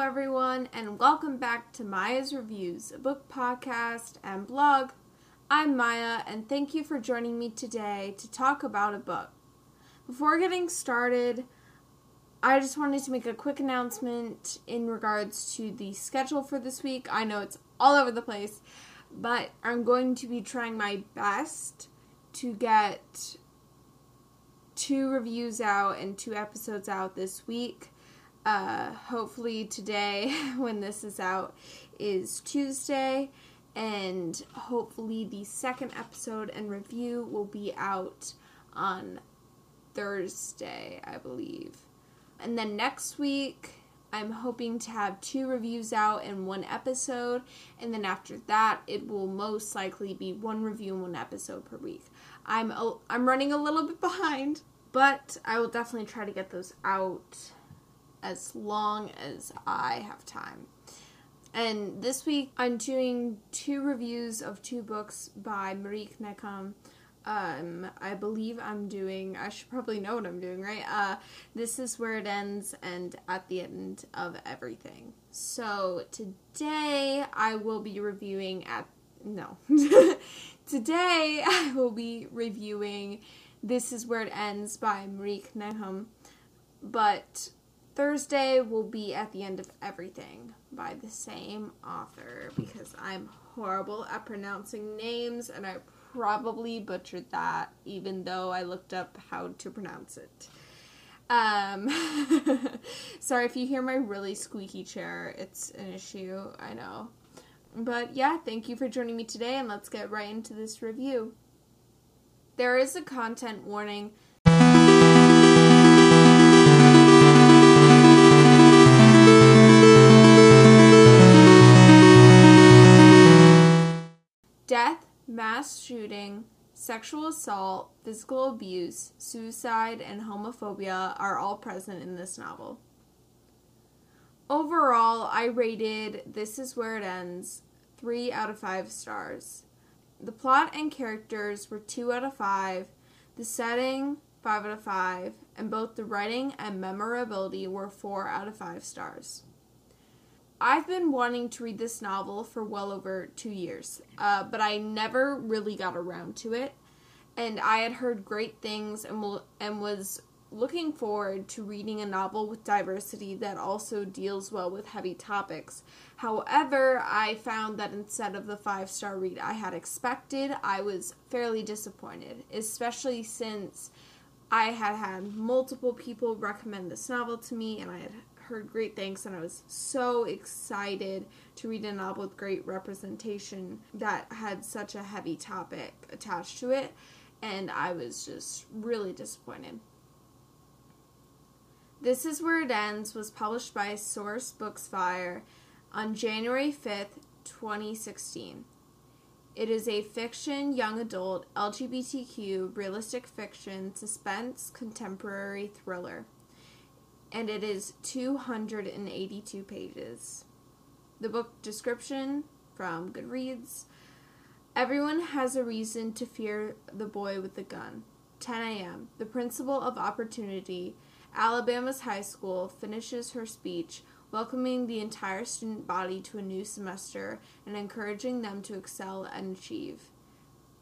everyone, and welcome back to Maya's Reviews, a book podcast and blog. I'm Maya, and thank you for joining me today to talk about a book. Before getting started, I just wanted to make a quick announcement in regards to the schedule for this week. I know it's all over the place, but I'm going to be trying my best to get two reviews out and two episodes out this week. Uh, hopefully, today, when this is out, is Tuesday, and hopefully, the second episode and review will be out on Thursday, I believe. And then next week, I'm hoping to have two reviews out in one episode, and then after that, it will most likely be one review and one episode per week. I'm I'm running a little bit behind, but I will definitely try to get those out as long as I have time. And this week, I'm doing two reviews of two books by Marieke Nijkamp. Um, I believe I'm doing, I should probably know what I'm doing, right? Uh, this is where it ends and at the end of everything. So today I will be reviewing at, no. today I will be reviewing This Is Where It Ends by Marieke Nijkamp. But Thursday will be at the end of everything by the same author because I'm horrible at pronouncing names and I probably butchered that, even though I looked up how to pronounce it. Um, sorry if you hear my really squeaky chair, it's an issue, I know. But yeah, thank you for joining me today, and let's get right into this review. There is a content warning. Mass shooting, sexual assault, physical abuse, suicide, and homophobia are all present in this novel. Overall, I rated This Is Where It Ends 3 out of 5 stars. The plot and characters were 2 out of 5, the setting 5 out of 5, and both the writing and memorability were 4 out of 5 stars. I've been wanting to read this novel for well over two years, uh, but I never really got around to it. And I had heard great things and, will, and was looking forward to reading a novel with diversity that also deals well with heavy topics. However, I found that instead of the five star read I had expected, I was fairly disappointed, especially since I had had multiple people recommend this novel to me and I had heard great things, and I was so excited to read a novel with great representation that had such a heavy topic attached to it, and I was just really disappointed. This is Where It Ends was published by Sourcebooks Fire on January 5th, 2016. It is a fiction, young adult, LGBTQ, realistic fiction, suspense, contemporary thriller and it is 282 pages. The book description from Goodreads Everyone has a reason to fear the boy with the gun. 10 a.m. The principal of Opportunity, Alabama's high school, finishes her speech, welcoming the entire student body to a new semester and encouraging them to excel and achieve.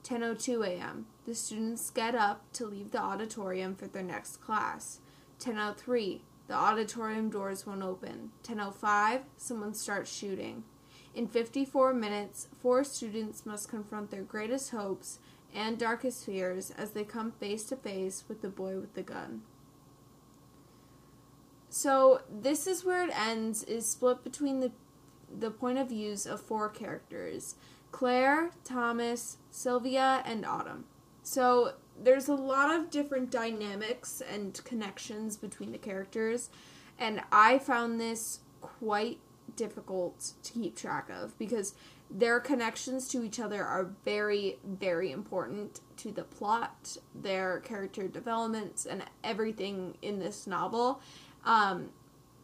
10:02 a.m. The students get up to leave the auditorium for their next class. 10:03 the auditorium doors won't open. 10:05, someone starts shooting. In 54 minutes, four students must confront their greatest hopes and darkest fears as they come face to face with the boy with the gun. So, this is where it ends is split between the the point of views of four characters: Claire, Thomas, Sylvia, and Autumn. So, there's a lot of different dynamics and connections between the characters, and I found this quite difficult to keep track of because their connections to each other are very, very important to the plot, their character developments, and everything in this novel. Um,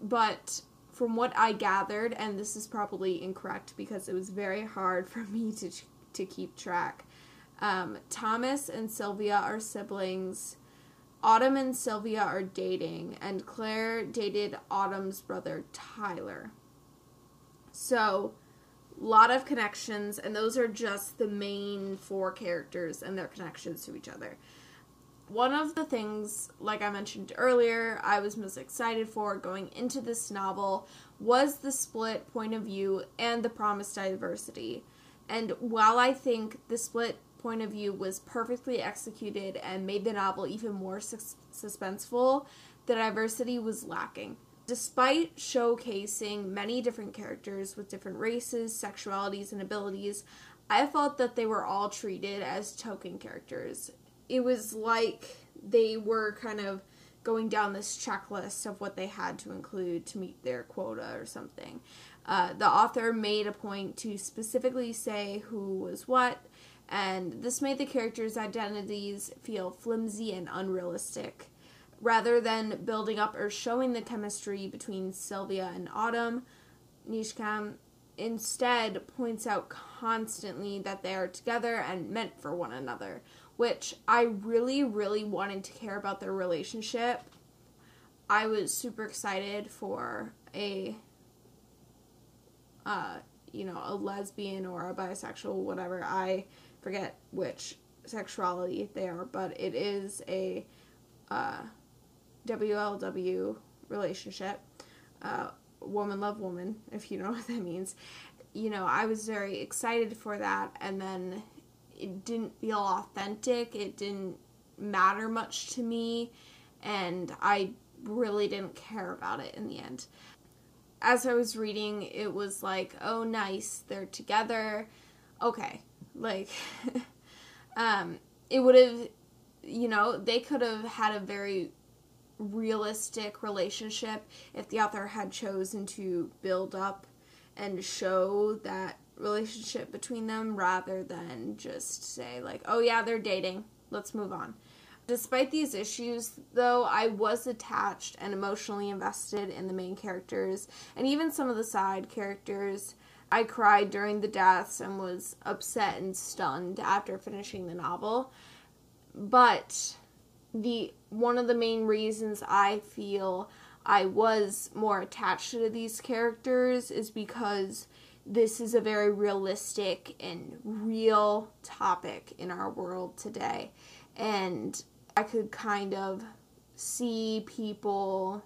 but from what I gathered, and this is probably incorrect because it was very hard for me to to keep track. Um, Thomas and Sylvia are siblings. Autumn and Sylvia are dating, and Claire dated Autumn's brother Tyler. So, a lot of connections, and those are just the main four characters and their connections to each other. One of the things, like I mentioned earlier, I was most excited for going into this novel was the split point of view and the promised diversity. And while I think the split point of view was perfectly executed and made the novel even more sus- suspenseful, the diversity was lacking. Despite showcasing many different characters with different races, sexualities, and abilities, I felt that they were all treated as token characters. It was like they were kind of going down this checklist of what they had to include to meet their quota or something. Uh, the author made a point to specifically say who was what, and this made the characters' identities feel flimsy and unrealistic. Rather than building up or showing the chemistry between Sylvia and Autumn, Nijkamp instead points out constantly that they are together and meant for one another, which I really, really wanted to care about their relationship. I was super excited for a, uh, you know, a lesbian or a bisexual, whatever. I forget which sexuality they are, but it is a uh, WLW relationship. Uh, woman love woman, if you know what that means. You know, I was very excited for that, and then it didn't feel authentic. It didn't matter much to me, and I really didn't care about it in the end. As I was reading, it was like, oh, nice, they're together. Okay, like, um, it would have, you know, they could have had a very realistic relationship if the author had chosen to build up and show that relationship between them rather than just say like oh yeah they're dating. Let's move on. Despite these issues though i was attached and emotionally invested in the main characters and even some of the side characters I cried during the deaths and was upset and stunned after finishing the novel. But the one of the main reasons I feel I was more attached to these characters is because this is a very realistic and real topic in our world today. And I could kind of see people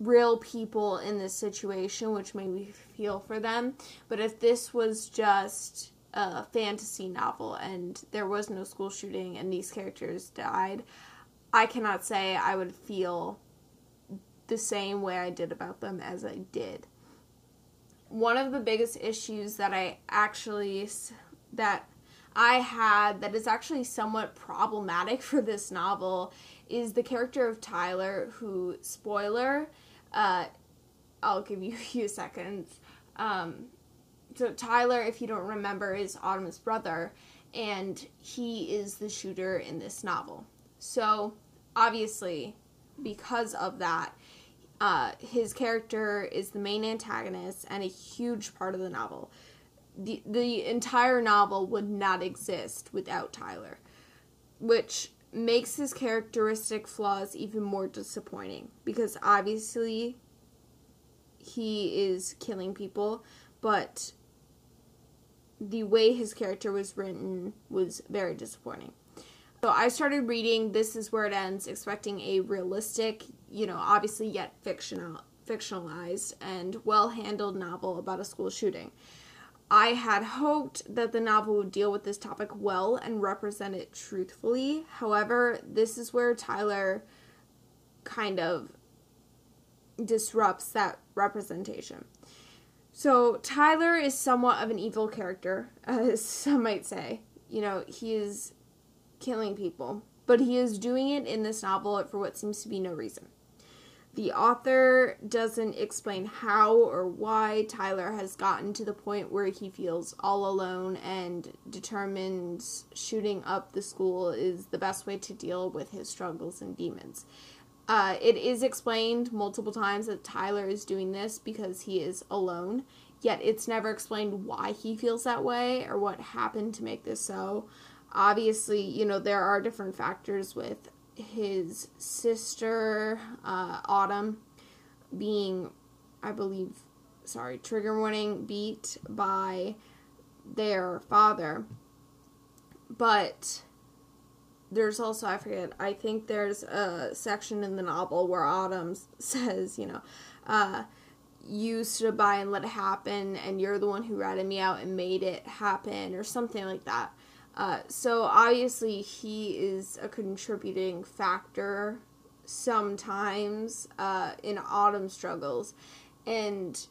real people in this situation, which made me feel for them. But if this was just a fantasy novel and there was no school shooting and these characters died, I cannot say I would feel the same way I did about them as I did. One of the biggest issues that I actually that I had that is actually somewhat problematic for this novel is the character of Tyler who spoiler uh, I'll give you a few seconds. Um, so Tyler, if you don't remember, is Autumn's brother, and he is the shooter in this novel. So obviously, because of that, uh, his character is the main antagonist and a huge part of the novel. The the entire novel would not exist without Tyler, which makes his characteristic flaws even more disappointing because obviously he is killing people, but the way his character was written was very disappointing. So I started reading This Is Where It Ends, expecting a realistic, you know, obviously yet fictional, fictionalized and well handled novel about a school shooting. I had hoped that the novel would deal with this topic well and represent it truthfully. However, this is where Tyler kind of disrupts that representation. So, Tyler is somewhat of an evil character, as some might say. You know, he is killing people, but he is doing it in this novel for what seems to be no reason. The author doesn't explain how or why Tyler has gotten to the point where he feels all alone and determines shooting up the school is the best way to deal with his struggles and demons. Uh, it is explained multiple times that Tyler is doing this because he is alone, yet it's never explained why he feels that way or what happened to make this so. Obviously, you know, there are different factors with his sister, uh, Autumn, being, I believe, sorry, trigger warning beat by their father. But there's also I forget. I think there's a section in the novel where Autumn says, you know, uh, you stood by and let it happen, and you're the one who ratted me out and made it happen, or something like that. Uh, so obviously he is a contributing factor sometimes uh, in Autumn struggles, and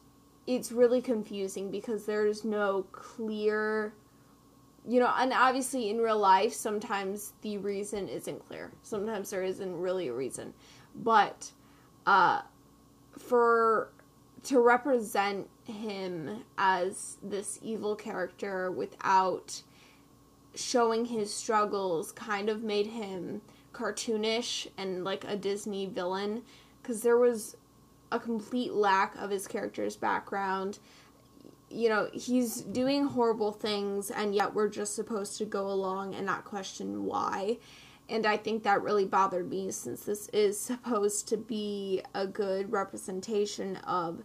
it's really confusing because there's no clear you know, and obviously in real life, sometimes the reason isn't clear. Sometimes there isn't really a reason. But uh, for to represent him as this evil character without showing his struggles kind of made him cartoonish and like a Disney villain because there was a complete lack of his character's background. You know, he's doing horrible things, and yet we're just supposed to go along and not question why. And I think that really bothered me since this is supposed to be a good representation of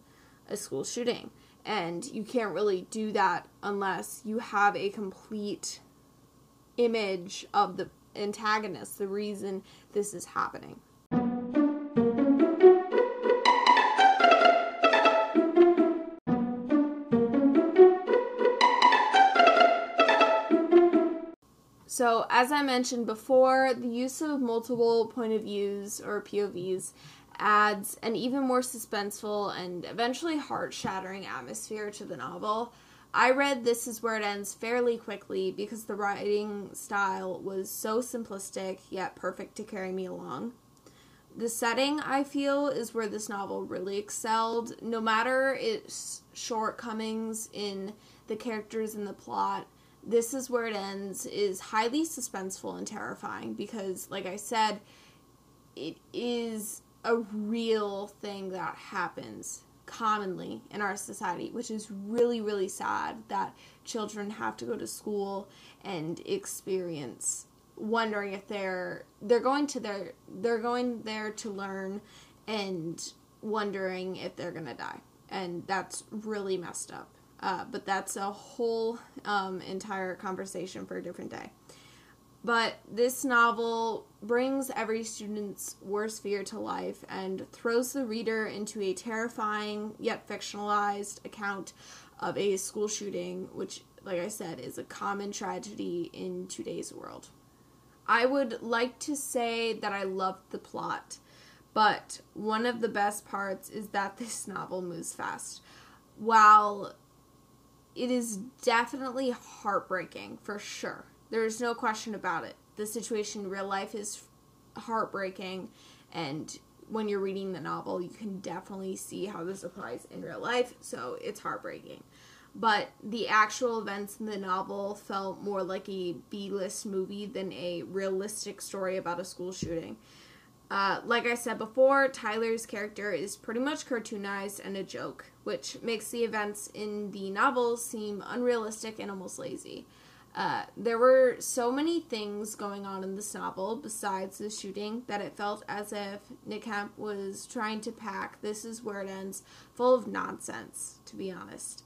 a school shooting. And you can't really do that unless you have a complete image of the antagonist, the reason this is happening. So, as I mentioned before, the use of multiple point of views or POVs adds an even more suspenseful and eventually heart shattering atmosphere to the novel. I read This Is Where It Ends fairly quickly because the writing style was so simplistic yet perfect to carry me along. The setting, I feel, is where this novel really excelled. No matter its shortcomings in the characters and the plot, This Is Where It Ends is highly suspenseful and terrifying because, like I said, it is a real thing that happens commonly in our society, which is really, really sad that children have to go to school and experience wondering if they're they're going to their they're going there to learn and wondering if they're gonna die. And that's really messed up. Uh, but that's a whole um, entire conversation for a different day but this novel brings every student's worst fear to life and throws the reader into a terrifying yet fictionalized account of a school shooting, which, like I said, is a common tragedy in today's world. I would like to say that I loved the plot, but one of the best parts is that this novel moves fast. While it is definitely heartbreaking for sure there's no question about it. The situation in real life is heartbreaking, and when you're reading the novel, you can definitely see how this applies in real life, so it's heartbreaking. But the actual events in the novel felt more like a B list movie than a realistic story about a school shooting. Uh, like I said before, Tyler's character is pretty much cartoonized and a joke, which makes the events in the novel seem unrealistic and almost lazy. Uh, there were so many things going on in this novel besides the shooting that it felt as if Nijkamp was trying to pack This Is Where It Ends full of nonsense, to be honest.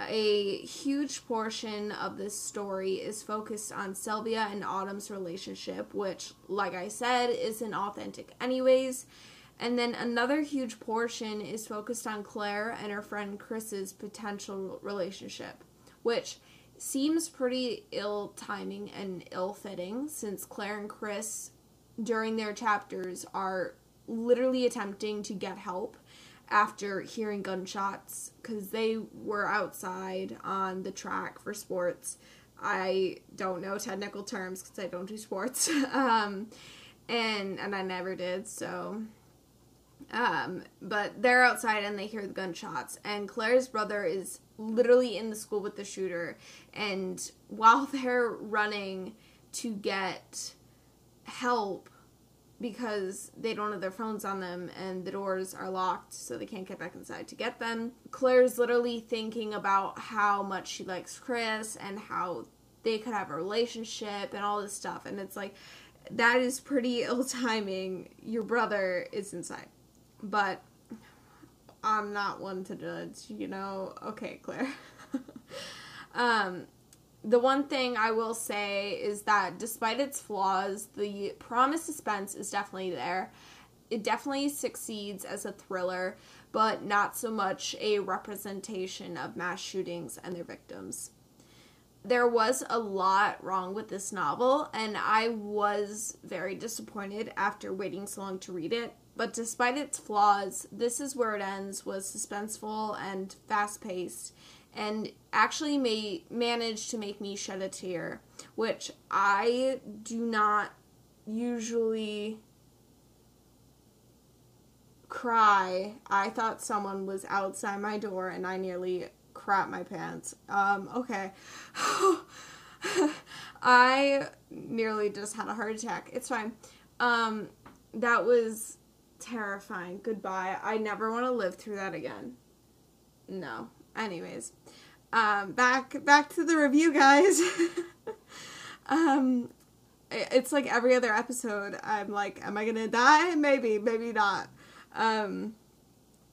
A huge portion of this story is focused on Sylvia and Autumn's relationship, which, like I said, isn't authentic, anyways. And then another huge portion is focused on Claire and her friend Chris's potential relationship, which seems pretty ill timing and ill fitting since Claire and Chris, during their chapters, are literally attempting to get help after hearing gunshots because they were outside on the track for sports. I don't know technical terms because I don't do sports, um, and and I never did. So um, but they're outside and they hear the gunshots, and Claire's brother is literally in the school with the shooter. And while they're running to get help because they don't have their phones on them and the doors are locked so they can't get back inside to get them, Claire's literally thinking about how much she likes Chris and how they could have a relationship and all this stuff. And it's like, that is pretty ill timing. Your brother is inside. But I'm not one to judge, you know. Okay, Claire. um, the one thing I will say is that despite its flaws, the promise suspense is definitely there. It definitely succeeds as a thriller, but not so much a representation of mass shootings and their victims. There was a lot wrong with this novel, and I was very disappointed after waiting so long to read it. But despite its flaws, This Is Where It Ends was suspenseful and fast paced, and actually may managed to make me shed a tear, which I do not usually cry. I thought someone was outside my door and I nearly crap my pants. Um, okay. I nearly just had a heart attack. It's fine. Um, that was terrifying. Goodbye. I never want to live through that again. No. Anyways, um, back back to the review, guys. um, it's like every other episode. I'm like, am I gonna die? Maybe, maybe not. Um,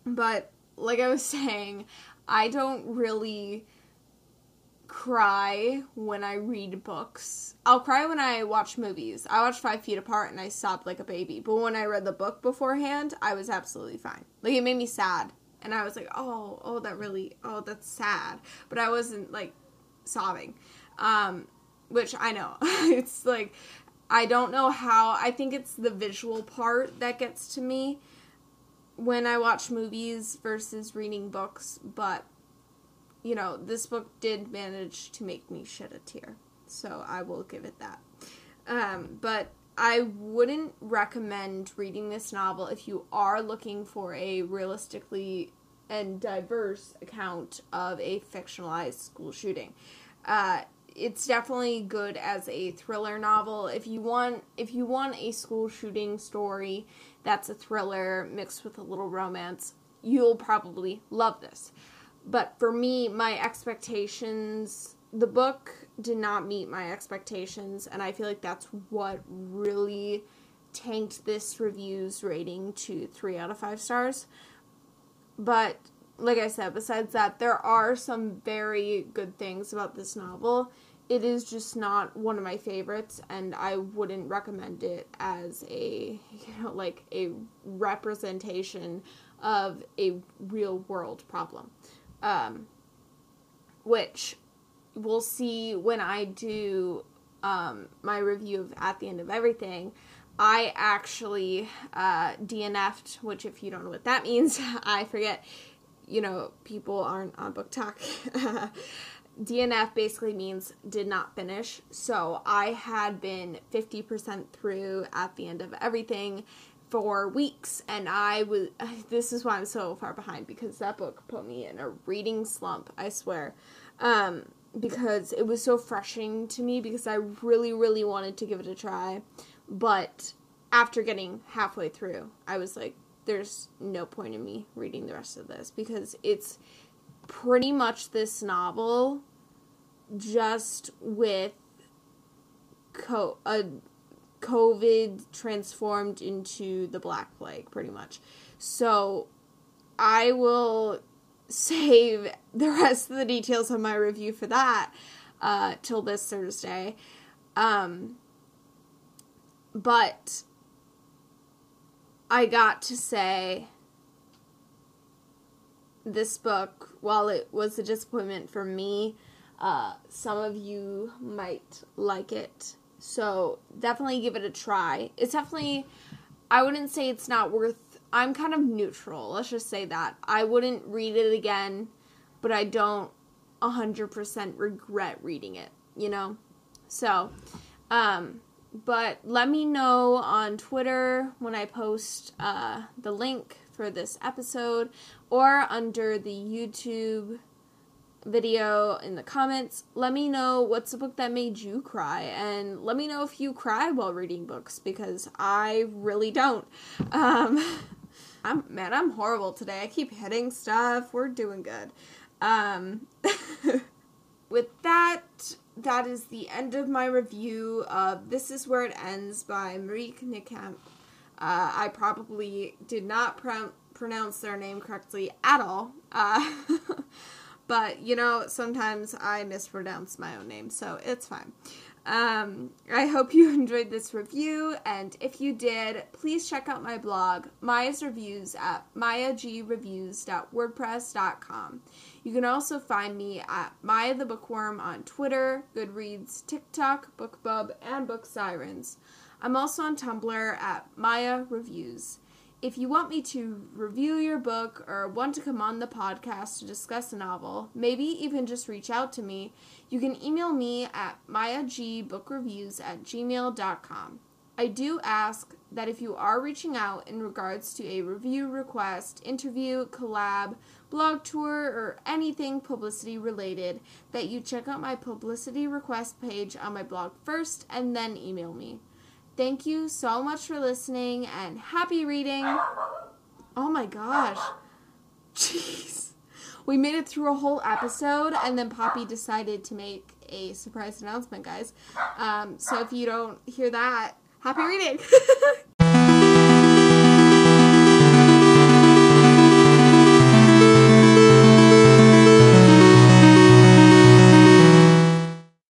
but like I was saying, I don't really cry when I read books. I'll cry when I watch movies. I watched Five Feet Apart and I sobbed like a baby. But when I read the book beforehand, I was absolutely fine. Like it made me sad and I was like, oh, oh, that really, oh, that's sad. But I wasn't like sobbing, um, which I know it's like I don't know how. I think it's the visual part that gets to me when I watch movies versus reading books. But you know, this book did manage to make me shed a tear, so I will give it that. Um, but I wouldn't recommend reading this novel if you are looking for a realistically and diverse account of a fictionalized school shooting. Uh, it's definitely good as a thriller novel. If you want if you want a school shooting story that's a thriller mixed with a little romance, you'll probably love this. But for me, my expectations the book did not meet my expectations and I feel like that's what really tanked this review's rating to 3 out of 5 stars. But like I said, besides that, there are some very good things about this novel. It is just not one of my favorites, and I wouldn't recommend it as a, you know, like a representation of a real world problem. Um, which we'll see when I do um, my review of At the End of Everything. I actually uh, DNF'd, which, if you don't know what that means, I forget. You know, people aren't on BookTok. DNF basically means did not finish. So I had been 50% through at the end of everything for weeks and I was this is why I'm so far behind because that book put me in a reading slump, I swear. Um because it was so frustrating to me because I really really wanted to give it a try. But after getting halfway through, I was like, there's no point in me reading the rest of this because it's pretty much this novel just with co- a COVID transformed into the Black Plague, pretty much. So I will save the rest of the details of my review for that uh, till this Thursday. Um, but I got to say this book, while it was a disappointment for me, uh, some of you might like it. So definitely give it a try. It's definitely, I wouldn't say it's not worth, I'm kind of neutral. Let's just say that. I wouldn't read it again, but I don't 100% regret reading it, you know? So, um, but let me know on Twitter when I post uh, the link for this episode or under the YouTube video in the comments. Let me know what's the book that made you cry and let me know if you cry while reading books because I really don't. Um, I'm man, I'm horrible today. I keep hitting stuff. We're doing good. Um, with that, that is the end of my review of This Is Where It Ends by Marieke Nijkamp. Uh, I probably did not pronounce their name correctly at all. Uh, but, you know, sometimes I mispronounce my own name, so it's fine. Um, I hope you enjoyed this review, and if you did, please check out my blog, Maya's Reviews, at mayagreviews.wordpress.com. You can also find me at Maya the Bookworm on Twitter, Goodreads, TikTok, BookBub, and BookSirens. I'm also on Tumblr at Maya Reviews. If you want me to review your book or want to come on the podcast to discuss a novel, maybe even just reach out to me, you can email me at mayagbookreviews at gmail.com. I do ask that if you are reaching out in regards to a review request, interview, collab, blog tour, or anything publicity related, that you check out my publicity request page on my blog first and then email me. Thank you so much for listening and happy reading. Oh my gosh. Jeez. We made it through a whole episode and then Poppy decided to make a surprise announcement, guys. Um, so if you don't hear that, happy reading.